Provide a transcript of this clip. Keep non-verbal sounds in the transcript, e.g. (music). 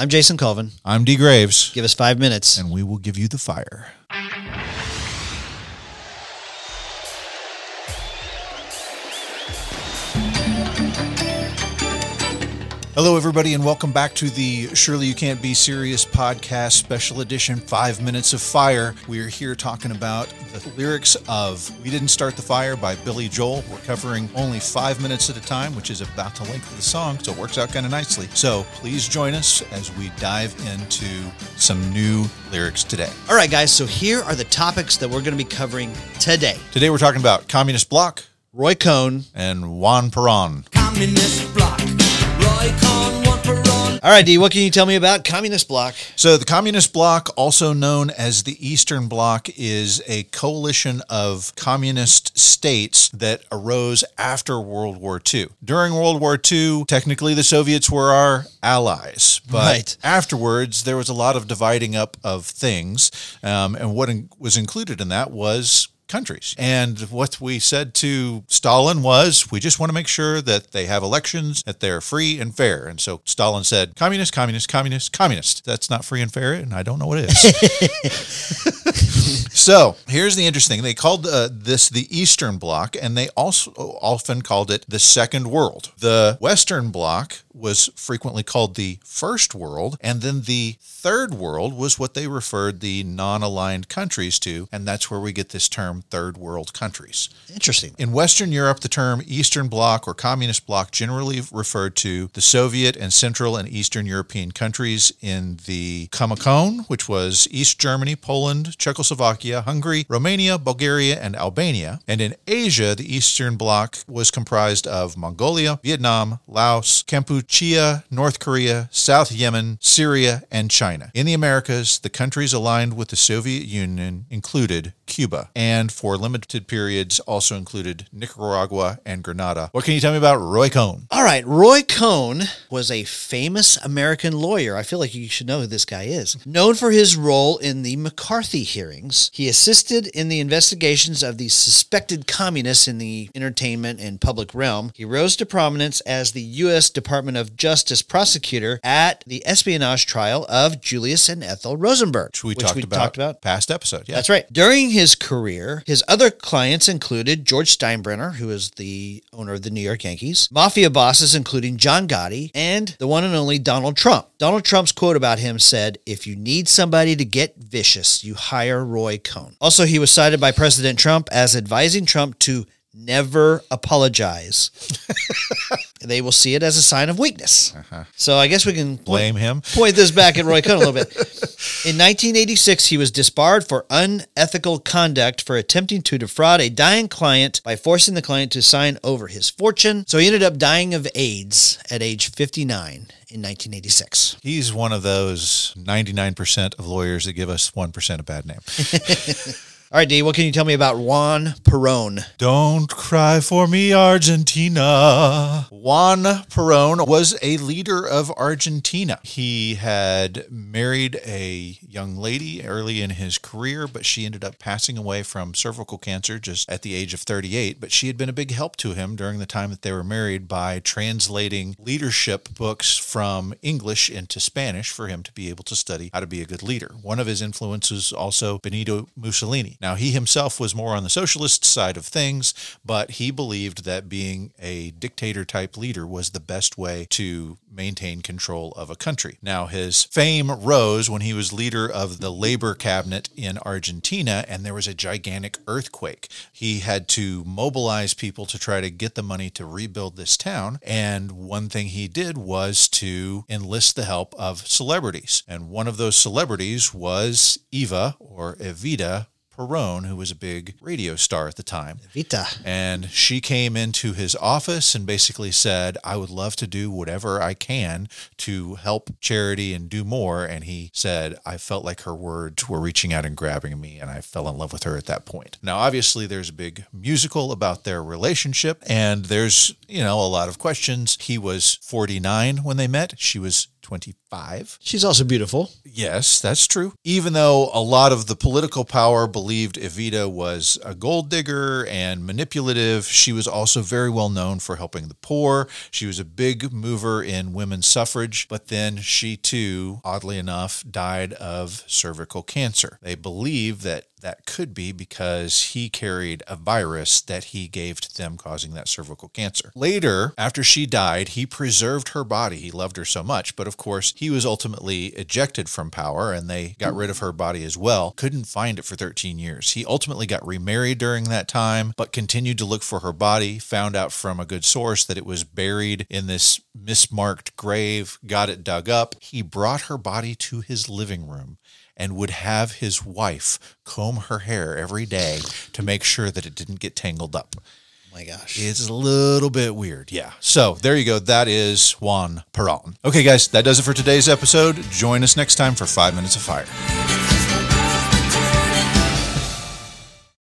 I'm Jason Colvin. I'm D Graves, Give us five minutes. and we will give you the fire. Hello, everybody, and welcome back to the Surely You Can't Be Serious podcast special edition Five Minutes of Fire. We are here talking about the lyrics of We Didn't Start the Fire by Billy Joel. We're covering only five minutes at a time, which is about the length of the song, so it works out kind of nicely. So please join us as we dive into some new lyrics today. All right, guys. So here are the topics that we're going to be covering today. Today we're talking about Communist Bloc Roy Cohn. and Juan Perón. Communist All right, D. What can you tell me about Communist Bloc? So, the Communist Bloc, also known as the Eastern Bloc, is a coalition of communist states that arose after World War II. During World War II, technically the Soviets were our allies, but Right. afterwards there was a lot of dividing up of things, um, and what in- was included in that was countries. And what we said to Stalin was, we just want to make sure that they have elections, that they're free and fair. And so Stalin said, communist, communist, communist, communist. That's not free and fair, and I don't know what is. (laughs) (laughs) so here's the interesting thing. They called uh, this the Eastern Bloc, and they also often called it the Second World. The Western Bloc was frequently called the First World, and then the Third World was what they referred the non aligned countries to, and that's where we get this term Third World countries. Interesting. In Western Europe, the term Eastern Bloc or Communist Bloc generally referred to the Soviet and Central and Eastern European countries in the Comecon, which was East Germany, Poland, Czechoslovakia, Hungary, Romania, Bulgaria, and Albania. And in Asia, the Eastern Bloc was comprised of Mongolia, Vietnam, Laos, Kampuchea, North Korea, South Yemen, Syria, and China. In the Americas, the countries aligned with the Soviet Union included Cuba, and for limited periods also included Nicaragua and Grenada. What can you tell me about Roy Cohn? All right. Roy Cohn was a famous American lawyer. I feel like you should know who this guy is. Known for his role in the McCarthy he assisted in the investigations of the suspected communists in the entertainment and public realm. He rose to prominence as the U.S. Department of Justice prosecutor at the espionage trial of Julius and Ethel Rosenberg, Which we, talked, about talked about past episode. Yeah. that's right. During his career, his other clients included George Steinbrenner, who is the owner of the New York Yankees, mafia bosses including John Gotti, and the one and only Donald Trump. Donald Trump's quote about him said, If you need somebody to get vicious, you hire Roy Cohn. Also, he was cited by President Trump as advising Trump to never apologize. (laughs) they will see it as a sign of weakness. Uh-huh. So I guess we can Blame him. point this back at Roy Cohn a little bit. (laughs) In 1986, he was disbarred for unethical conduct for attempting to defraud a dying client by forcing the client to sign over his fortune. So he ended up dying of AIDS at age 59 in 1986. He's one of those 99% of lawyers that give us 1% a bad name. (laughs) All right, D, what can you tell me about Juan Perón? Don't cry for me, Argentina. Juan Perón was a leader of Argentina. He had married a young lady early in his career, but she ended up passing away from cervical cancer just at the age of 38. But she had been a big help to him during the time that they were married by translating leadership books from English into Spanish for him to be able to study how to be a good leader. One of his influences also Benito Mussolini. Now, he himself was more on the socialist side of things, but he believed that being a dictator type leader was the best way to maintain control of a country. Now, his fame rose when he was leader of the labor cabinet in Argentina and there was a gigantic earthquake. He had to mobilize people to try to get the money to rebuild this town. And one thing he did was to enlist the help of celebrities. And one of those celebrities was Eva or Evita Perón, who was a big radio star at the time. Vita. And she came into his office and basically said, I would love to do whatever I can to help charity and do more. And he said, I felt like her words were reaching out and grabbing me, and I fell in love with her at that point. Now, obviously, there's a big musical about their relationship, and there's, you know, a lot of questions. He was 49 when they met, she was 25. She's also beautiful. Yes, that's true. Even though a lot of the political power believed Evita was a gold digger and manipulative, she was also very well known for helping the poor. She was a big mover in women's suffrage, but then she too, oddly enough, died of cervical cancer. They believe that that could be because he carried a virus that he gave to them, causing that cervical cancer. Later, after she died, he preserved her body. He loved her so much, but of course, he was ultimately ejected from power and they got rid of her body as well. Couldn't find it for 13 years. He ultimately got remarried during that time, but continued to look for her body, found out from a good source that it was buried in this mismarked grave, got it dug up. He brought her body to his living room and would have his wife comb her hair every day to make sure that it didn't get tangled up. Oh my gosh. It's a little bit weird. Yeah. So there you go. That is Juan Perón. Okay, guys, that does it for today's episode. Join us next time for Five Minutes of Fire.